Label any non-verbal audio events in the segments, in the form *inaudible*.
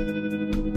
Thank you.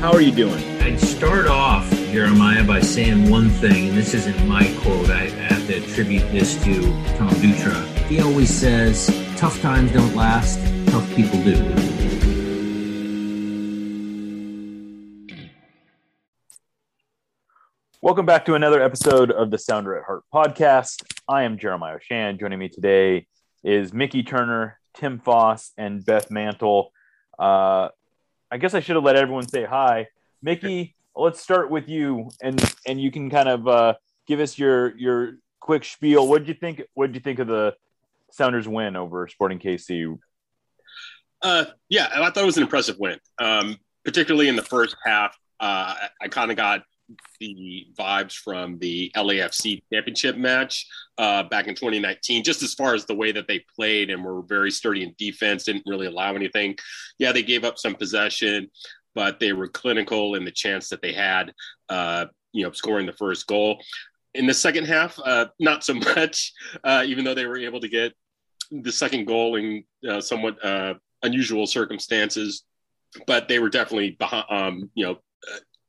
how are you doing? I'd start off, Jeremiah, by saying one thing, and this isn't my quote. I have to attribute this to Tom Dutra. He always says, tough times don't last, tough people do. Welcome back to another episode of the Sounder at Heart podcast. I am Jeremiah Oshan. Joining me today is Mickey Turner, Tim Foss, and Beth Mantle. Uh, I guess I should have let everyone say hi. Mickey, let's start with you, and and you can kind of uh, give us your your quick spiel. What did you think? What did you think of the Sounders win over Sporting KC? Uh, yeah, I thought it was an impressive win, um, particularly in the first half. Uh, I, I kind of got the vibes from the LAFC championship match uh, back in 2019, just as far as the way that they played and were very sturdy in defense, didn't really allow anything. Yeah, they gave up some possession, but they were clinical in the chance that they had, uh, you know, scoring the first goal. In the second half, uh, not so *laughs* much, uh, even though they were able to get the second goal in uh, somewhat uh, unusual circumstances. But they were definitely behind, um, you know,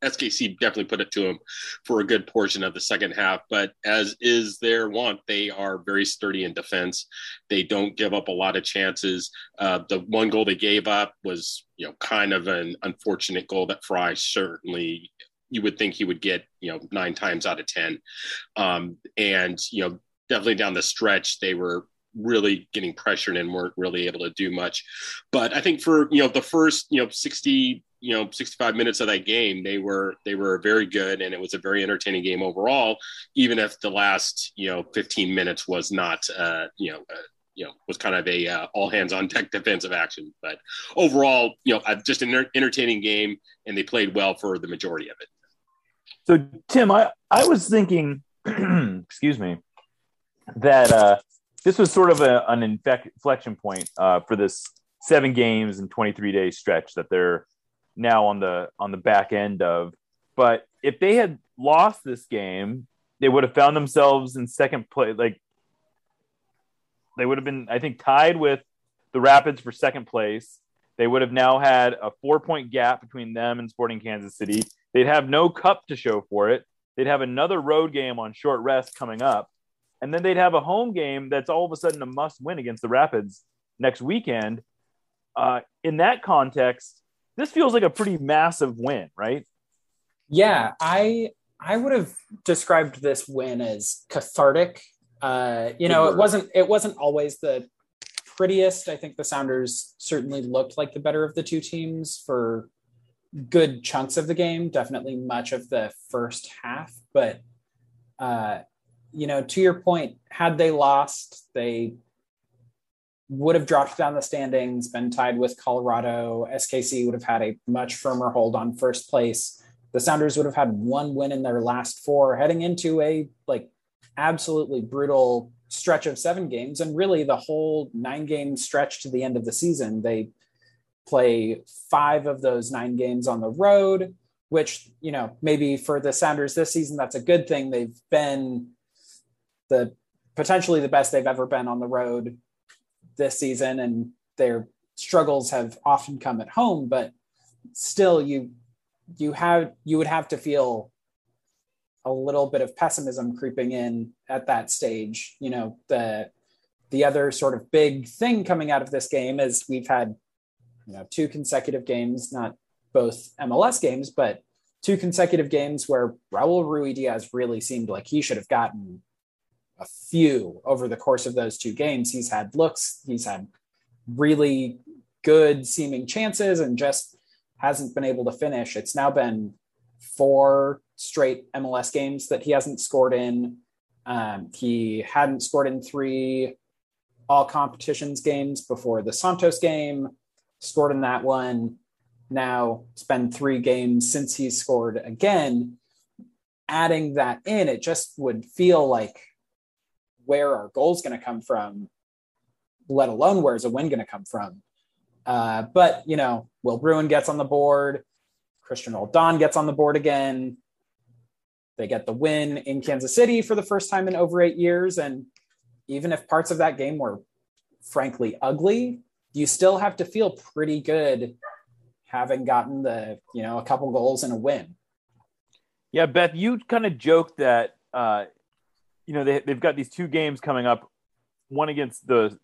SKC definitely put it to them for a good portion of the second half. But as is their want, they are very sturdy in defense. They don't give up a lot of chances. Uh, the one goal they gave up was, you know, kind of an unfortunate goal that Frei certainly you would think he would get, you know, nine times out of ten. Um, and you know, definitely down the stretch, they were really getting pressured and weren't really able to do much. But I think for you know the first you know 60 you know 65 minutes of that game they were they were very good and it was a very entertaining game overall even if the last you know 15 minutes was not uh you know uh, you know was kind of a uh, all hands on deck *laughs* defensive action. But overall you know just an entertaining game and they played well for the majority of it. So tim i i was thinking *clears throat* excuse me that uh this was sort of a, an inflection point uh, for this seven games and 23 day stretch that they're now on the on the back end of. But if they had lost this game, they would have found themselves in second place. Like they would have been, I think, tied with the Rapids for second place. They would have now had a four point gap between them and Sporting Kansas City. They'd have no cup to show for it. They'd have another road game on short rest coming up. And then they'd have a home game that's all of a sudden a must win against the Rapids next weekend. Uh, in that context, this feels like a pretty massive win, right? Yeah, I I would have described this win as cathartic. Uh, you know, it wasn't it wasn't always the prettiest. I think the Sounders certainly looked like the better of the two teams for good chunks of the game, definitely much of the first half. But uh, you know, to your point, had they lost, they would have dropped down the standings, been tied with Colorado. SKC would have had a much firmer hold on first place. The Sounders would have had one win in their last four, heading into a like absolutely brutal stretch of seven games, and really the whole nine game stretch to the end of the season. They play five of those nine games on the road, which you know maybe for the Sounders this season that's a good thing. They've been the potentially the best they've ever been on the road this season and their struggles have often come at home but still you you have you would have to feel a little bit of pessimism creeping in at that stage. You know the the other sort of big thing coming out of this game is we've had you know two consecutive games not both MLS games but two consecutive games where Raul Ruidiaz really seemed like he should have gotten a few over the course of those two games. He's had looks, he's had really good seeming chances and just hasn't been able to finish. It's now been four straight MLS games that he hasn't scored in. Um, he hadn't scored in three all competitions games before the Santos game, scored in that one. now it's been three games since he scored again. Adding that in, it just would feel like where our goal's going to come from, let alone where's a win going to come from. Uh, but, you know, Will Bruin gets on the board. Cristian Roldan gets on the board again. They get the win in Kansas City for the first time in over eight years. And even if parts of that game were frankly ugly, you still have to feel pretty good having gotten the, you know, a couple goals and a win. Yeah, Beth, you kind of joked that, uh, you know, they, they've got these two games coming up, one against the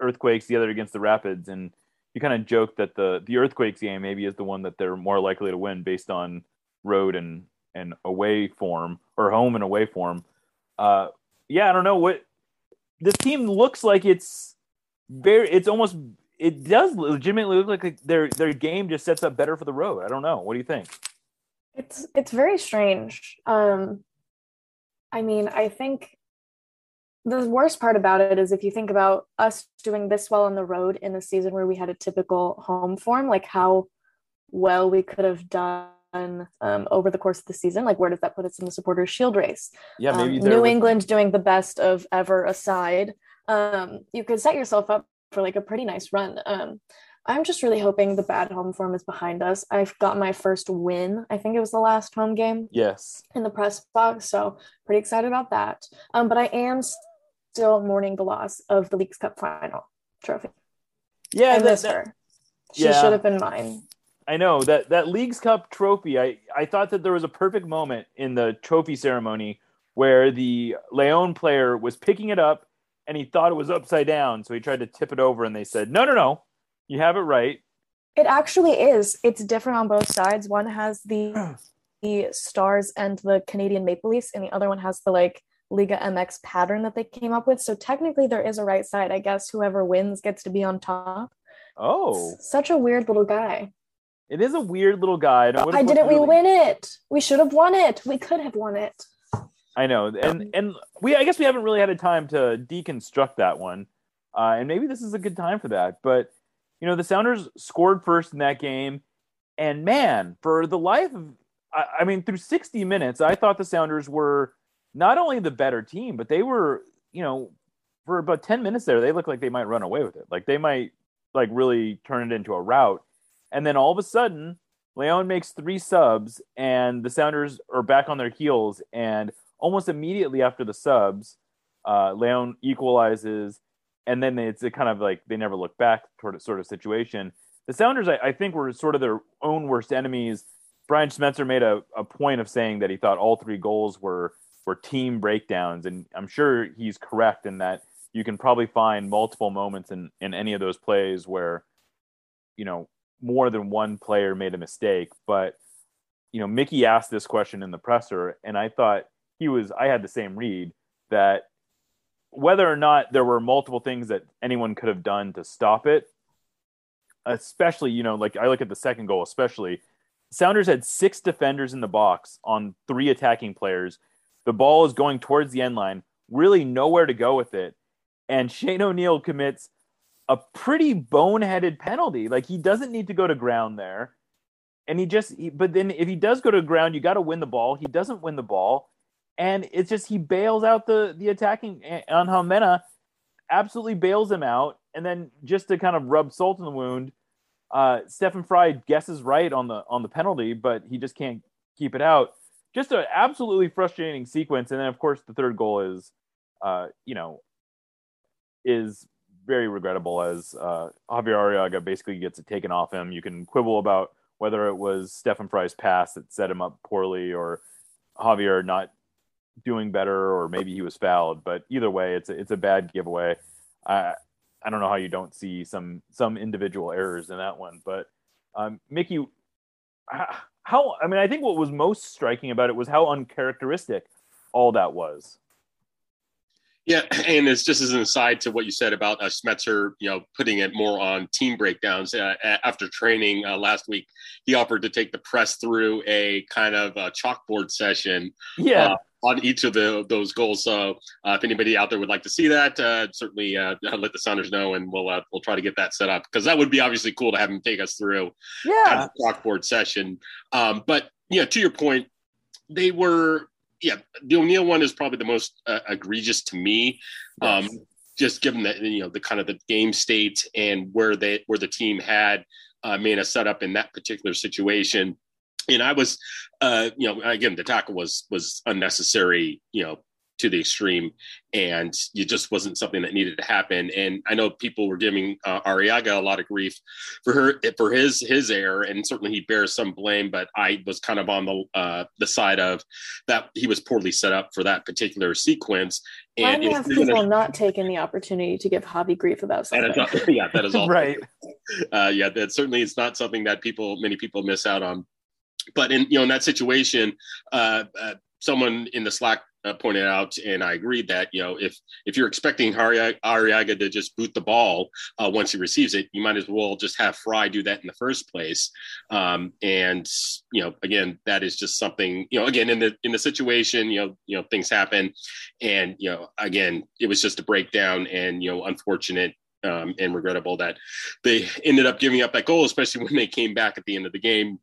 Earthquakes, the other against the Rapids. And you kind of joked that the, the Earthquakes game maybe is the one that they're more likely to win based on road and, and away form or home and away form. Uh, yeah, I don't know what this team looks like. It's very, it's almost, it does legitimately look like their their game just sets up better for the road. I don't know. What do you think? It's it's very strange. Um, I mean, I think the worst part about it is if you think about us doing this well on the road in a season where we had a typical home form, like how well we could have done um, over the course of the season. Like, where does that put us in the supporters' shield race? Yeah, maybe um, New with- England doing the best of ever aside, um, you could set yourself up for like a pretty nice run. I'm just really hoping the bad home form is behind us. I've got my first win. I think it was the last home game Yes. in the press box, so pretty excited about that. Um, but I am still mourning the loss of the Leagues Cup final trophy. Yeah, I that- miss that- her. She Yeah. should have been mine. I know that that League's Cup trophy. I I thought that there was a perfect moment in the trophy ceremony where the Leon player was picking it up and he thought it was upside down, so he tried to tip it over, and they said, "No, no, no, you have it right." It actually is. It's different on both sides. One has the *clears throat* the stars and the Canadian Maple Leafs, and the other one has the like Liga MX pattern that they came up with. So technically, there is a right side. I guess whoever wins gets to be on top. Oh, Such a weird little guy. it is a weird little guy. Why didn't we win it? We should have won it. We could have won it. I know, and and we I guess we haven't really had a time to deconstruct that one, uh, and maybe this is a good time for that. But you know, the Sounders scored first in that game, and man, for the life of, I, I mean, through sixty minutes, I thought the Sounders were not only the better team, but they were, you know, for about ten minutes there, they looked like they might run away with it, like they might like really turn it into a rout, and then all of a sudden. Leon makes three subs, and the Sounders are back on their heels. And almost immediately after the subs, uh, Leon equalizes, and then it's a kind of like they never look back toward a sort of situation. The Sounders, I, I think, were sort of their own worst enemies. Brian Schmetzer made a, a point of saying that he thought all three goals were were team breakdowns, and I'm sure he's correct in that you can probably find multiple moments in in any of those plays where, you know, more than one player made a mistake. But you know, Mickey asked this question in the presser, and I thought he was I had the same read that whether or not there were multiple things that anyone could have done to stop it, especially, you know, like I look at the second goal, especially Sounders had six defenders in the box on three attacking players. The ball is going towards the end line, really nowhere to go with it. And Shane O'Neill commits a pretty boneheaded penalty. Like he doesn't need to go to ground there. And he just, he, but then if he does go to ground, you got to win the ball. He doesn't win the ball and it's just he bails out the the attacking on Mena, absolutely bails him out, and then just to kind of rub salt in the wound, uh, Stefan Frei guesses right on the on the penalty, but he just can't keep it out. Just an absolutely frustrating sequence, and then of course the third goal is, uh, you know, is very regrettable as uh, Xavier Arreaga basically gets it taken off him. You can quibble about whether it was Stefan Frei's pass that set him up poorly or Javier not doing better or maybe he was fouled but either way it's a, it's a bad giveaway i i don't know how you don't see some some individual errors in that one but um mickey how i mean i think what was most striking about it was how uncharacteristic all that was Yeah, and it's just as an aside to what you said about uh, Schmetzer, you know, putting it more on team breakdowns. Uh, after training uh, last week, he offered to take the press through a kind of uh, chalkboard session yeah Uh, on each of the those goals. So uh, if anybody out there would like to see that, uh, certainly uh, let the Sounders know, and we'll uh, we'll try to get that set up because that would be obviously cool to have him take us through Yeah. kind of chalkboard session. Um, but yeah, to your point, they were yeah. The O'Neill one is probably the most uh, egregious to me. Um, just given that you know the kind of the game state and where they where the team had uh, Mena set up in that particular situation. And I was, uh, you know, again, the tackle was was unnecessary, you know, to the extreme, and it just wasn't something that needed to happen. And I know people were giving uh, Arreaga a lot of grief for her for his his error, and certainly he bears some blame. But I was kind of on the uh, the side of that he was poorly set up for that particular sequence. Why And do if have you're gonna- people not taken the opportunity to give Javi grief about and something? it's, *laughs* yeah, that is *laughs* all right. *laughs* uh, yeah, that certainly is not something that people, many people miss out on. But in you know in that situation, uh, uh, someone in the Slack uh, pointed out, and I agreed that you know if if you're expecting Arreaga, to just boot the ball uh, once he receives it, you might as well just have Frei do that in the first place. Um, and you know, again, that is just something you know. Again, in the in the situation, you know, you know, things happen, and you know, again, it was just a breakdown, and you know, unfortunate um, and regrettable that they ended up giving up that goal, especially when they came back at the end of the game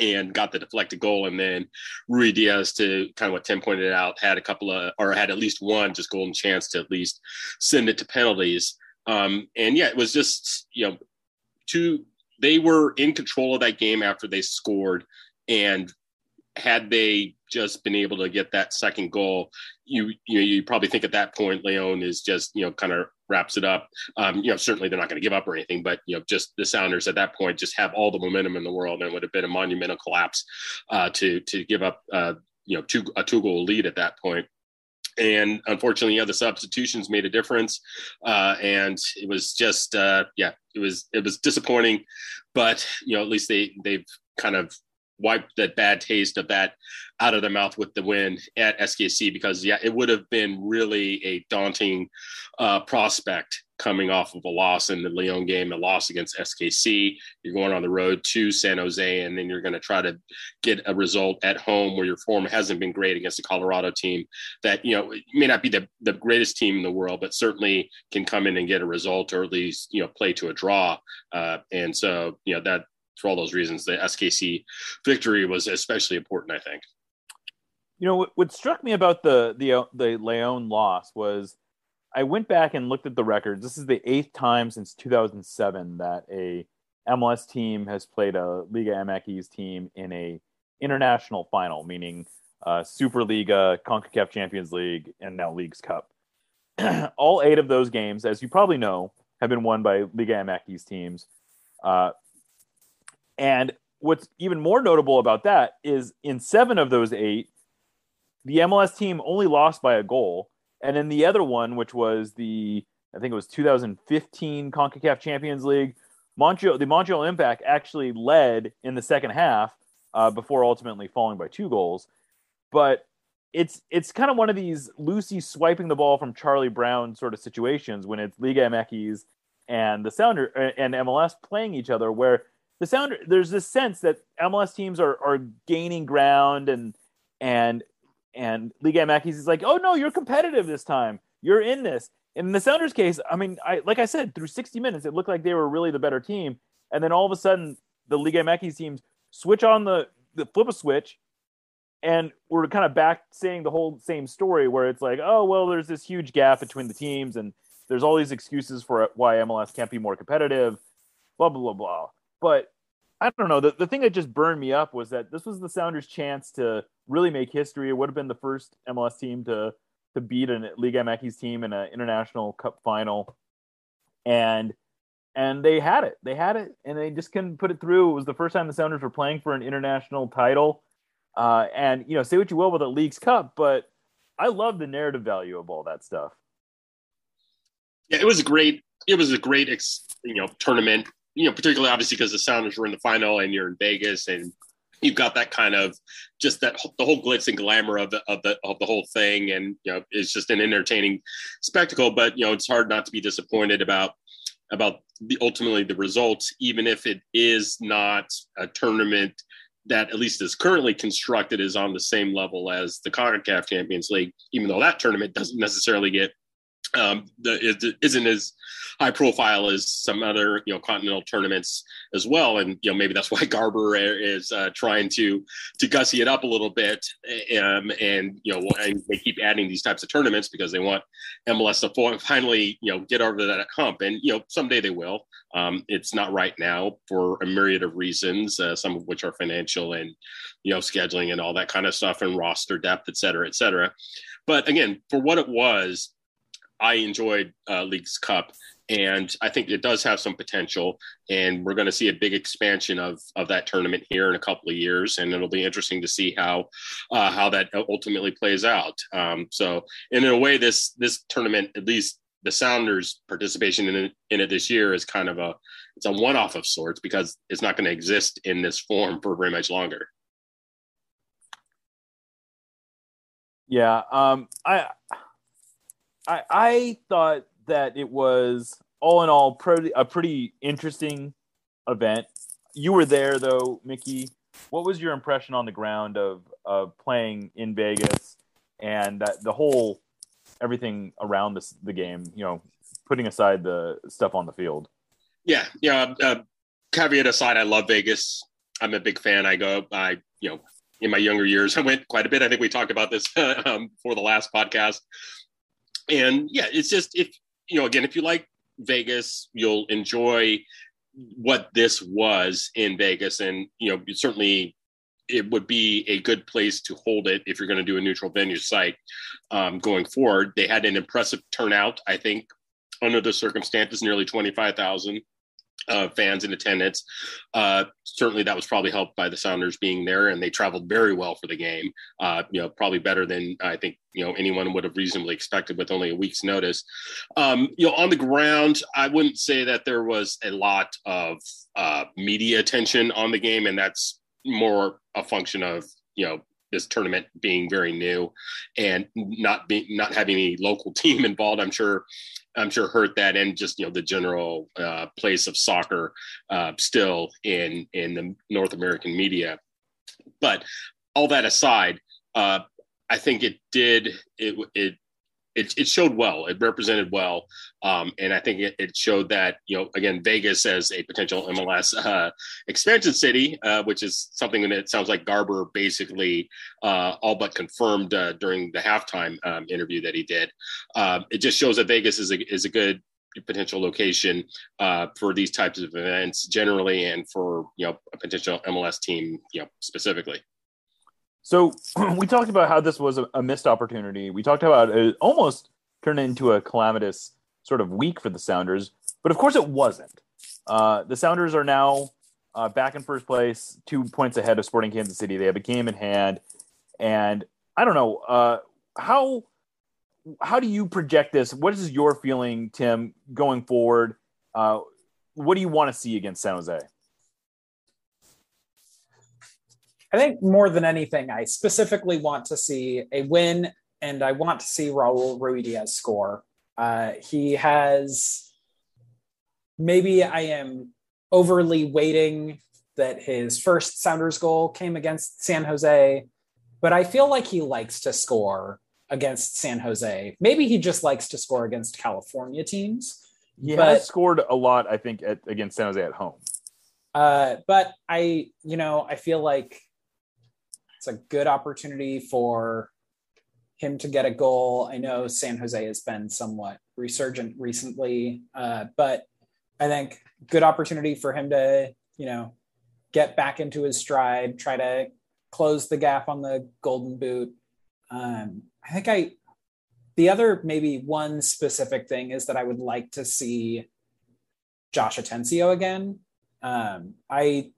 and got the deflected goal. And then Ruidiaz, to kind of what Tim pointed out, had a couple of, or had at least one just golden chance to at least send it to penalties. Um, and yeah, it was just, you know, two, they were in control of that game after they scored. And had they just been able to get that second goal, you you know, you probably think at that point Leon is just you know kind of wraps it up. Um, you know, certainly they're not going to give up or anything, but you know, just the Sounders at that point just have all the momentum in the world, and it would have been a monumental collapse uh, to to give up uh, you know two a two goal lead at that point. And unfortunately, yeah, the substitutions made a difference, uh, and it was just uh, yeah, it was it was disappointing, but you know at least they they've kind of wiped that bad taste of that out of their mouth with the win at SKC because yeah, it would have been really a daunting uh, prospect coming off of a loss in the Leon game, a loss against SKC. You're going on the road to San Jose, and then you're going to try to get a result at home where your form hasn't been great against the Colorado team that you know may not be the, the greatest team in the world, but certainly can come in and get a result or at least you know play to a draw. Uh, and so you know that for all those reasons, the SKC victory was especially important. I think. You know what, what struck me about the the the Leon loss was I went back and looked at the records. This is the eighth time since 2007 that a MLS team has played a Liga MX team in a international final, meaning uh, Superliga, CONCACAF Champions League, and now Leagues Cup. *clears throat* All eight of those games, as you probably know, have been won by Liga MX teams. Uh, and what's even more notable about that is in seven of those eight, the MLS team only lost by a goal. And in the other one, which was the, I think it was 2015 CONCACAF Champions League, Montreal, the Montreal Impact actually led in the second half uh, before ultimately falling by two goals. But it's it's kind of one of these Lucy swiping the ball from Charlie Brown sort of situations when it's Liga MX and the Sounder and MLS playing each other, where the Sounder there's this sense that MLS teams are are gaining ground and and and Liga MX is like, oh no, you're competitive this time. You're in this. In the Sounders case, I mean, I like I said, through 60 minutes, it looked like they were really the better team, and then all of a sudden, the Liga MX teams switch on the the flip a switch, and we're kind of back saying the whole same story where it's like, oh well, there's this huge gap between the teams, and there's all these excuses for why MLS can't be more competitive, blah blah blah blah. But I don't know. The, the thing that just burned me up was that this was the Sounders' chance to really make history. It would have been the first MLS team to to beat a Liga MX team in an international cup final, and and they had it. They had it, and they just couldn't put it through. It was the first time the Sounders were playing for an international title. Uh, and you know, say what you will about the League's Cup, but I love the narrative value of all that stuff. Yeah, it was a great. It was a great, ex, you know, tournament. You know, particularly obviously because the Sounders were in the final and you're in Vegas and you've got that kind of just that the whole glitz and glamour of the of the of the whole thing, and you know, it's just an entertaining spectacle. But you know, it's hard not to be disappointed about about the ultimately the results, even if it is not a tournament that at least is currently constructed is on the same level as the CONCACAF Champions League, even though that tournament doesn't necessarily get um, the, it isn't as high profile as some other you know continental tournaments as well. And you know maybe that's *laughs* why garber is uh, trying to to gussy it up a little bit um, and you know and they keep adding these types of tournaments because they want mls to finally you know get over that hump. And you know someday they will. Um, it's not right now for a myriad of reasons uh, some of which are financial and you know scheduling and all that kind of stuff and roster depth et cetera et cetera. But again for what it was I enjoyed uh, Leagues Cup, and I think it does have some potential. And we're going to see a big expansion of of that tournament here in a couple of years, and it'll be interesting to see how uh, how that ultimately plays out. Um, so, in a way, this this tournament, at least the Sounders' participation in it, in it this year, is kind of a it's a one off of sorts because it's not going to exist in this form for very much longer. Yeah, um, I I, I thought that it was all in all pretty, a pretty interesting event. You were there though, Mickey. What was your impression on the ground of of playing in Vegas and that the whole everything around this the game? You know, putting aside the stuff on the field. Yeah, yeah. Uh, caveat aside, I love Vegas. I'm a big fan. I go. I you know in my younger years, *laughs* I went quite a bit. I think we talked about this *laughs* um, for the last podcast and yeah, it's just if you know, again, if you like Vegas, you'll enjoy what this was in Vegas, and you know, certainly it would be a good place to hold it if you're going to do a neutral venue site um, going forward. They had an impressive turnout, I think, under the circumstances, nearly twenty five thousand uh, fans in attendance. Uh, certainly, that was probably helped by the Sounders being there, and they traveled very well for the game. Uh, you know, probably better than I think you know anyone would have reasonably expected with only a week's notice. Um, you know, on the ground, I wouldn't say that there was a lot of uh, media attention on the game, and that's more a function of you know this tournament being very new and not being not having any local *laughs* team involved i'm sure I'm sure hurt that, and just you know the general uh, place of soccer uh, still in in the North American media. But all that aside, uh, I think it did it it it, it showed well. It represented well, um, and I think it, it, showed that you know again Vegas as a potential MLS *laughs* uh, expansion city, uh, which is something that sounds like Garber basically uh, all but confirmed uh, during the halftime um, interview that he did. Um, it just shows that Vegas is a is a good potential location uh, for these types of events generally, and for you know a potential MLS team you know specifically. So *clears throat* we talked about how this was a, a missed opportunity. We talked about it almost turned into a calamitous sort of week for the Sounders, but of course it wasn't. Uh, the Sounders are now uh, back in first place, two points ahead of Sporting Kansas City. They have a game in hand, and I don't know uh, how how do you project this? What is your feeling, Tim, going forward? Uh, what do you want to see against San Jose? I think more than anything, I specifically want to see a win and I want to see Raul Ruidiaz score. Uh, he has maybe I am overly weighting that his first Sounders goal came against San Jose, but I feel like he likes to score against San Jose. Maybe he just likes to score against California teams. He but, has scored a lot, I think, at, against San Jose at home. Uh, but I, you know, I feel like it's a good opportunity for him to get a goal. I know San Jose has been somewhat resurgent recently, uh, but I think good opportunity for him to, you know, get back into his stride, try to close the gap on the golden boot. Um, I think I, the other maybe one specific thing is that I would like to see Josh Atencio again. Um, I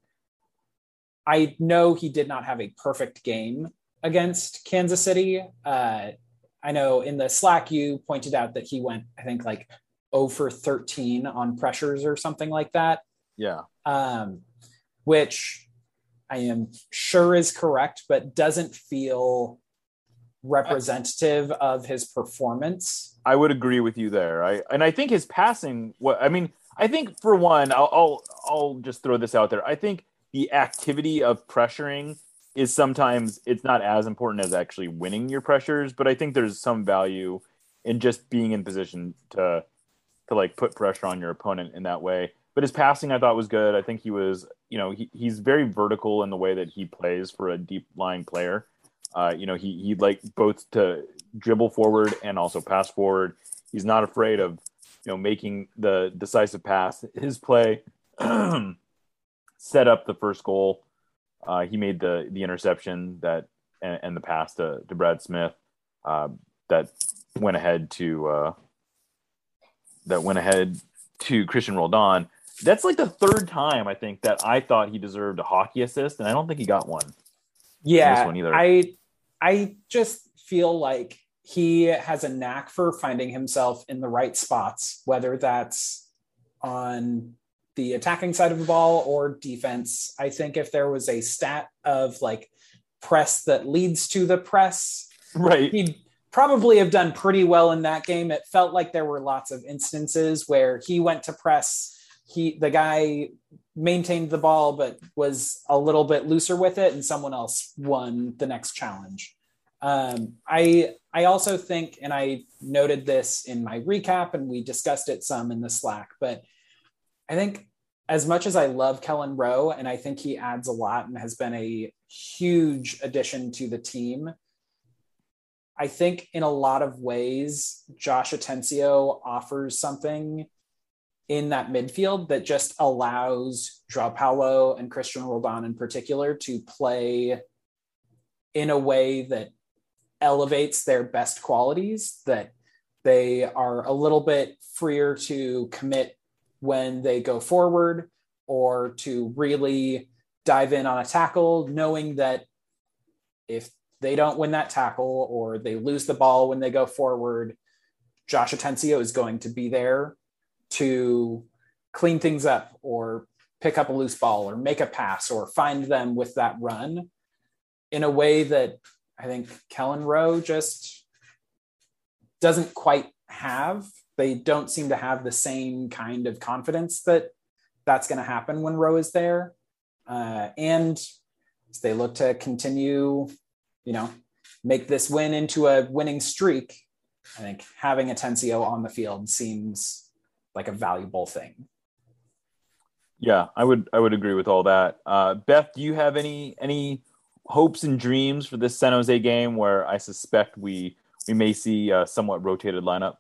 I know he did not have a perfect game against Kansas City. Uh, I know in the Slack you pointed out that he went, I think, like 0 for 13 on pressures or something like that. Yeah. Um, which I am sure is correct, but doesn't feel representative of his performance. I would agree with you there. I and I think his passing. What I mean, I think for one, I'll I'll, I'll just throw this out there. I think the activity of pressuring is sometimes it's not as important as actually winning your pressures, but I think there's some value in just being in position to to like put pressure on your opponent in that way. But his passing I thought was good. I think he was, you know, he, he's very vertical in the way that he plays for a deep lying player. Uh, you know, he he like both to dribble forward and also pass forward. He's not afraid of, you know, making the decisive pass. His play *clears throat* set up the first goal. Uh, he made the the interception that and, and the pass to, to Brad Smith uh, that went ahead to uh, that went ahead to Cristian Roldan. That's like the third time I think that I thought he deserved a hockey assist, and I don't think he got one. Yeah, one I I just feel like he has a knack for finding himself in the right spots, whether that's on the attacking side of the ball or defense. I think if there was a stat of like press that leads to the press, right, he'd probably have done pretty well in that game. It felt like there were lots of instances where he went to press, he the guy maintained the ball but was a little bit looser with it, and someone else won the next challenge. Um, I I also think, and I noted this in my recap, and we discussed it some in the Slack, but I think as much as I love Kelyn Rowe, and I think he adds a lot and has been a huge addition to the team, I think in a lot of ways, Josh Atencio offers something in that midfield that just allows Joao Paulo and Cristian Roldan in particular to play in a way that elevates their best qualities, that they are a little bit freer to commit when they go forward or to really dive in on a tackle, knowing that if they don't win that tackle or they lose the ball when they go forward, Josh Atencio is going to be there to clean things up or pick up a loose ball or make a pass or find them with that run in a way that I think Kelyn Rowe just doesn't quite have they don't seem to have the same kind of confidence that that's going to happen when Rowe is there. Uh, and they look to continue, you know, make this win into a winning streak. I think having Atencio on the field seems like a valuable thing. Yeah, I would I would agree with all that. Uh, Beth, do you have any any hopes and dreams for this San Jose game where I suspect we we may see a somewhat rotated lineup?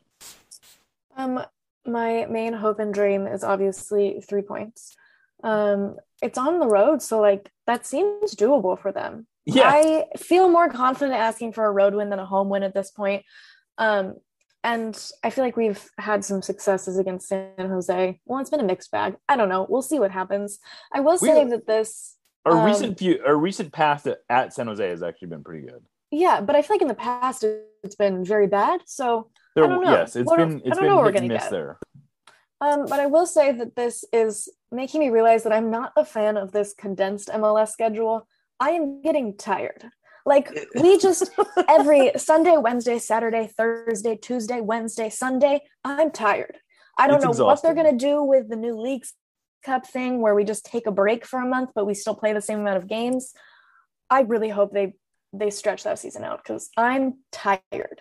Um, my main hope and dream is obviously three points. Um, it's on the road, so like that seems doable for them. Yeah. I feel more confident asking for a road win than a home win at this point. Um, and I feel like we've had some successes against San Jose. Well, it's been a mixed bag. I don't know. We'll see what happens. I will say we, that this our um, recent few, our recent past at San Jose has actually been pretty good. Yeah, but I feel like in the past it's been very bad. So there, I don't know. Yes, it's what been it's been hit and miss there. Um, but I will say that this is making me realize that I'm not a fan of this condensed MLS schedule. I am getting tired. Like we *laughs* just every Sunday, Wednesday, Saturday, Thursday, Tuesday, Wednesday, Sunday, I'm tired. I don't it's know exhausting. what they're gonna do with the new Leagues Cup thing where we just take a break for a month, but we still play the same amount of games. I really hope they they stretch that season out because I'm tired.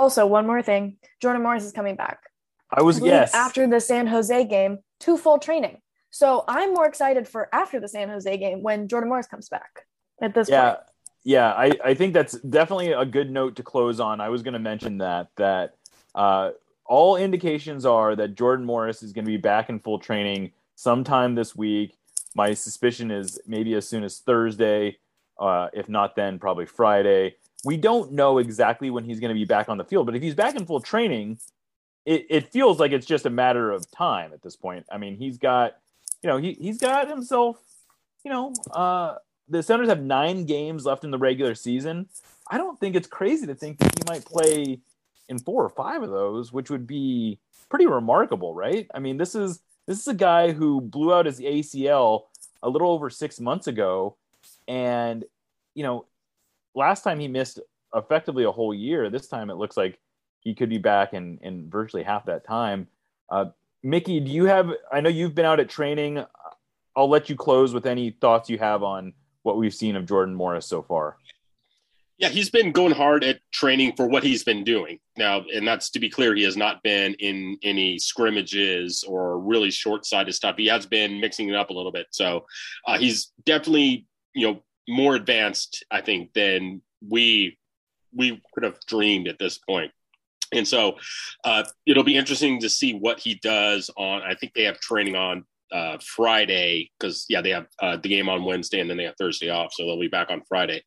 Also, one more thing Jordan Morris is coming back. I was, I yes. After the San Jose game, to full training. So I'm more excited for after the San Jose game when Jordan Morris comes back at this yeah, point. Yeah, I, I think that's definitely a good note to close on. I was going to mention that, that uh, all indications are that Jordan Morris is going to be back in full training sometime this week. My suspicion is maybe as soon as Thursday, uh, if not then, probably Friday we don't know exactly when he's going to be back on the field, but if he's back in full training, it, it feels like it's just a matter of time at this point. I mean, he's got, you know, he, he's got himself, you know, uh, the Senators have nine games left in the regular season. I don't think it's crazy to think that he might play in four or five of those, which would be pretty remarkable, right? I mean, this is this is a guy who blew out his ACL a little over six months ago, and you know last time he missed effectively a whole year. This time it looks like he could be back in in virtually half that time. Uh, Mickey, do you have? I know you've been out at training. I'll let you close with any thoughts you have on what we've seen of Jordan Morris so far. Yeah, he's been going hard at training for what he's been doing now, and that's to be clear. He has not been in any scrimmages or really short-sighted stuff. He has been mixing it up a little bit, so uh, he's definitely you know more advanced, I think, than we we could have dreamed at this point. And so uh, it'll be interesting to see what he does on. I think they have training on uh, Friday because yeah, they have uh, the game on Wednesday and then they have Thursday off, so they'll be back on Friday.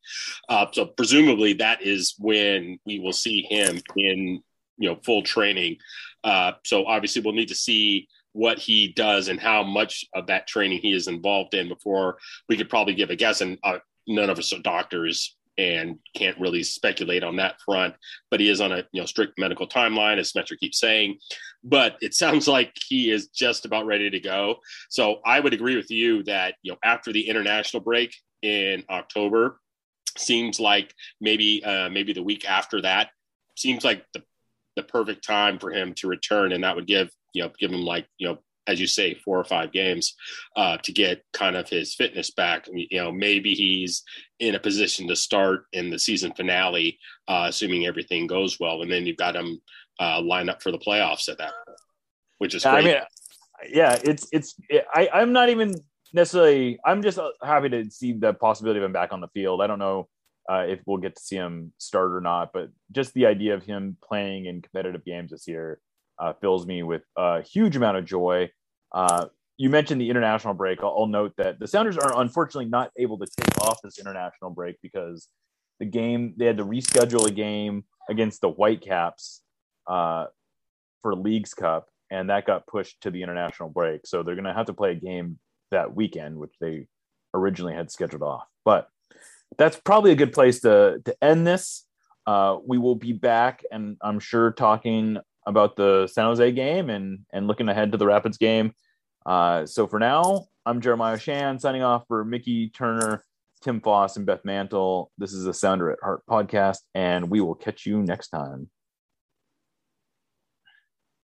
Uh, so presumably that is when we will see him in you know full training. Uh, so obviously we'll need to see what he does and how much of that training he is involved in before we could probably give a guess. And uh, none of us are doctors and can't really speculate on that front. But he is on a you know strict medical timeline, as Schmetzer keeps saying. But it sounds like he is just about ready to go. So I would agree with you that you know after the international break in October, seems like maybe uh, maybe the week after that seems like the the perfect time for him to return, and that would give you know give him like you know as you say, four or five games uh, to get kind of his fitness back. You know, maybe he's in a position to start in the season finale, uh, assuming everything goes well, and then you've got him uh, line up for the playoffs at that, point, which is great. I mean, yeah, it's it's. I I'm not even necessarily. I'm just uh, happy to see the possibility of him back on the field. I don't know. Uh, if we'll get to see him start or not, but just the idea of him playing in competitive games this year uh, fills me with a huge amount of joy. Uh, you mentioned the international break. I'll, I'll, note that the Sounders are unfortunately not able to take off this international break because the game they had to reschedule a game against the Whitecaps uh, for Leagues Cup, and that got pushed to the international break. So they're going to have to play a game that weekend, which they originally had scheduled off. But that's probably a good place to to end this. Uh, we will be back, and I'm sure talking about the San Jose game and and looking ahead to the Rapids game. Uh, so for now, I'm Jeremiah Oshan signing off for Mickey Turner, Tim Foss, and Beth Mantle. This is the Sounder at Heart podcast, and we will catch you next time.